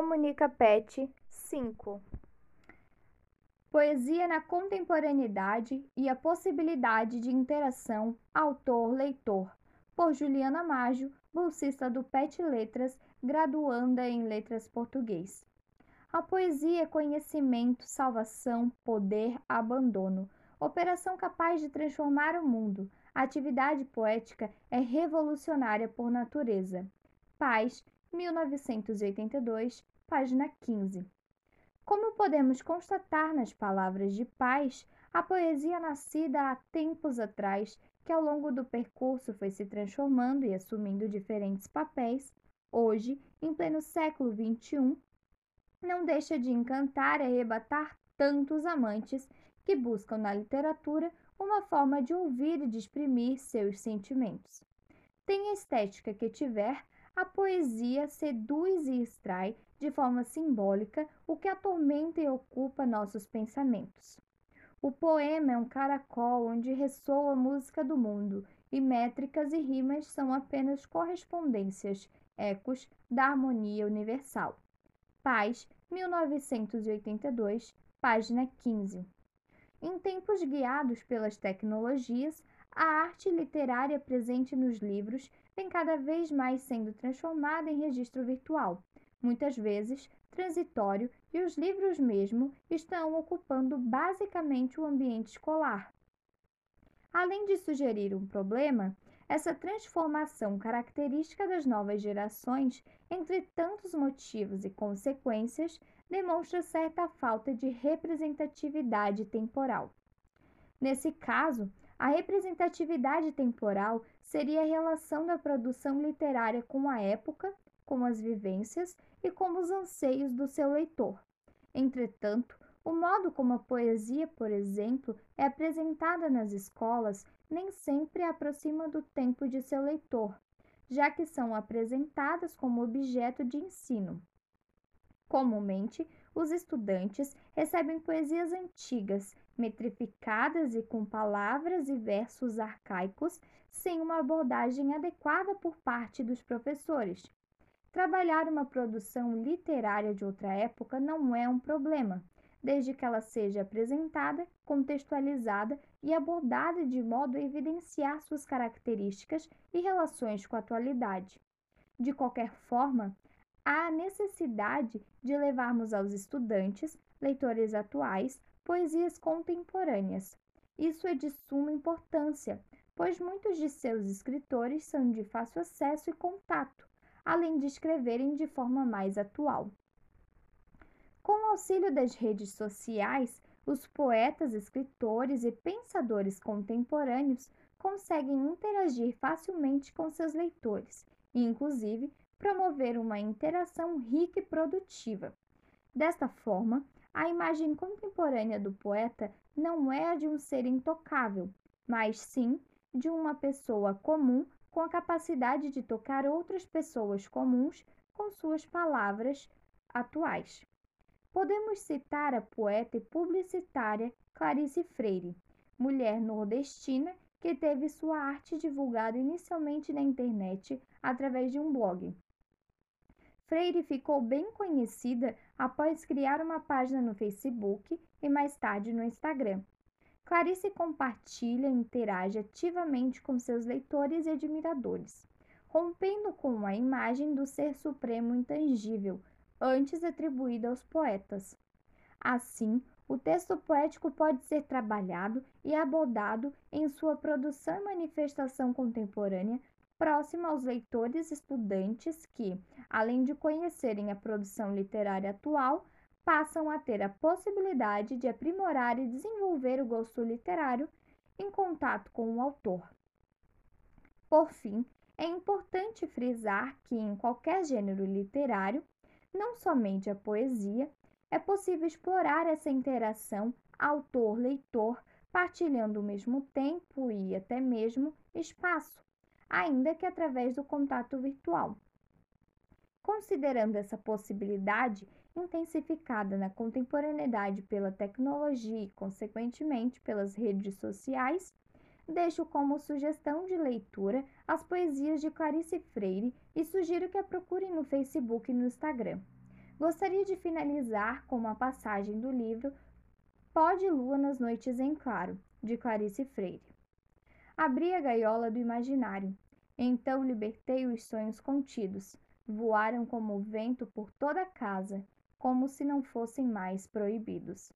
Comunica Pet 5 Poesia na contemporaneidade e a possibilidade de interação autor-leitor, por Juliana Maggio, bolsista do PET Letras, graduanda em Letras Português. A poesia é conhecimento, salvação, poder, abandono, operação capaz de transformar o mundo. A atividade poética é revolucionária por natureza. Paz, 1982, página 15. Como podemos constatar nas palavras de Paz, a poesia nascida há tempos atrás, que ao longo do percurso foi se transformando e assumindo diferentes papéis, hoje, em pleno século XXI, não deixa de encantar e arrebatar tantos amantes que buscam na literatura uma forma de ouvir e de exprimir seus sentimentos. Tem a estética que tiver, a poesia seduz e extrai de forma simbólica o que atormenta e ocupa nossos pensamentos. O poema é um caracol onde ressoa a música do mundo, e métricas e rimas são apenas correspondências, ecos da harmonia universal. Paz, 1982, página 15. Em tempos guiados pelas tecnologias, a arte literária presente nos livros vem cada vez mais sendo transformada em registro virtual, muitas vezes transitório, e os livros mesmo estão ocupando basicamente o ambiente escolar. Além de sugerir um problema, essa transformação característica das novas gerações, entre tantos motivos e consequências, demonstra certa falta de representatividade temporal. Nesse caso, a representatividade temporal seria a relação da produção literária com a época, com as vivências e com os anseios do seu leitor. Entretanto, o modo como a poesia, por exemplo, é apresentada nas escolas nem sempre aproxima do tempo de seu leitor, já que são apresentadas como objeto de ensino. Comumente, os estudantes recebem poesias antigas, metrificadas e com palavras e versos arcaicos, sem uma abordagem adequada por parte dos professores. Trabalhar uma produção literária de outra época não é um problema, desde que ela seja apresentada, contextualizada e abordada de modo a evidenciar suas características e relações com a atualidade. De qualquer forma, há necessidade de levarmos aos estudantes, leitores atuais, poesias contemporâneas. Isso é de suma importância, pois muitos de seus escritores são de fácil acesso e contato, além de escreverem de forma mais atual. Com o auxílio das redes sociais, os poetas, escritores e pensadores contemporâneos conseguem interagir facilmente com seus leitores e, inclusive, promover uma interação rica e produtiva. Desta forma, a imagem contemporânea do poeta não é a de um ser intocável, mas sim de uma pessoa comum com a capacidade de tocar outras pessoas comuns com suas palavras atuais. Podemos citar a poeta e publicitária Clarice Freire, mulher nordestina que teve sua arte divulgada inicialmente na internet através de um blog, Freire ficou bem conhecida após criar uma página no Facebook e mais tarde no Instagram. Clarice compartilha e interage ativamente com seus leitores e admiradores, rompendo com a imagem do ser supremo intangível, antes atribuída aos poetas. Assim, o texto poético pode ser trabalhado e abordado em sua produção e manifestação contemporânea próxima aos leitores estudantes que, além de conhecerem a produção literária atual, passam a ter a possibilidade de aprimorar e desenvolver o gosto literário em contato com o autor. Por fim, é importante frisar que em qualquer gênero literário, não somente a poesia, é possível explorar essa interação autor-leitor, partilhando o mesmo tempo e até mesmo espaço, ainda que através do contato virtual. Considerando essa possibilidade intensificada na contemporaneidade pela tecnologia e, consequentemente, pelas redes sociais, deixo como sugestão de leitura as poesias de Clarice Freire e sugiro que a procurem no Facebook e no Instagram. Gostaria de finalizar com uma passagem do livro Pode Lua nas Noites em Claro, de Clarice Freire. Abri a gaiola do imaginário, então libertei os sonhos contidos, voaram como o vento por toda a casa, como se não fossem mais proibidos.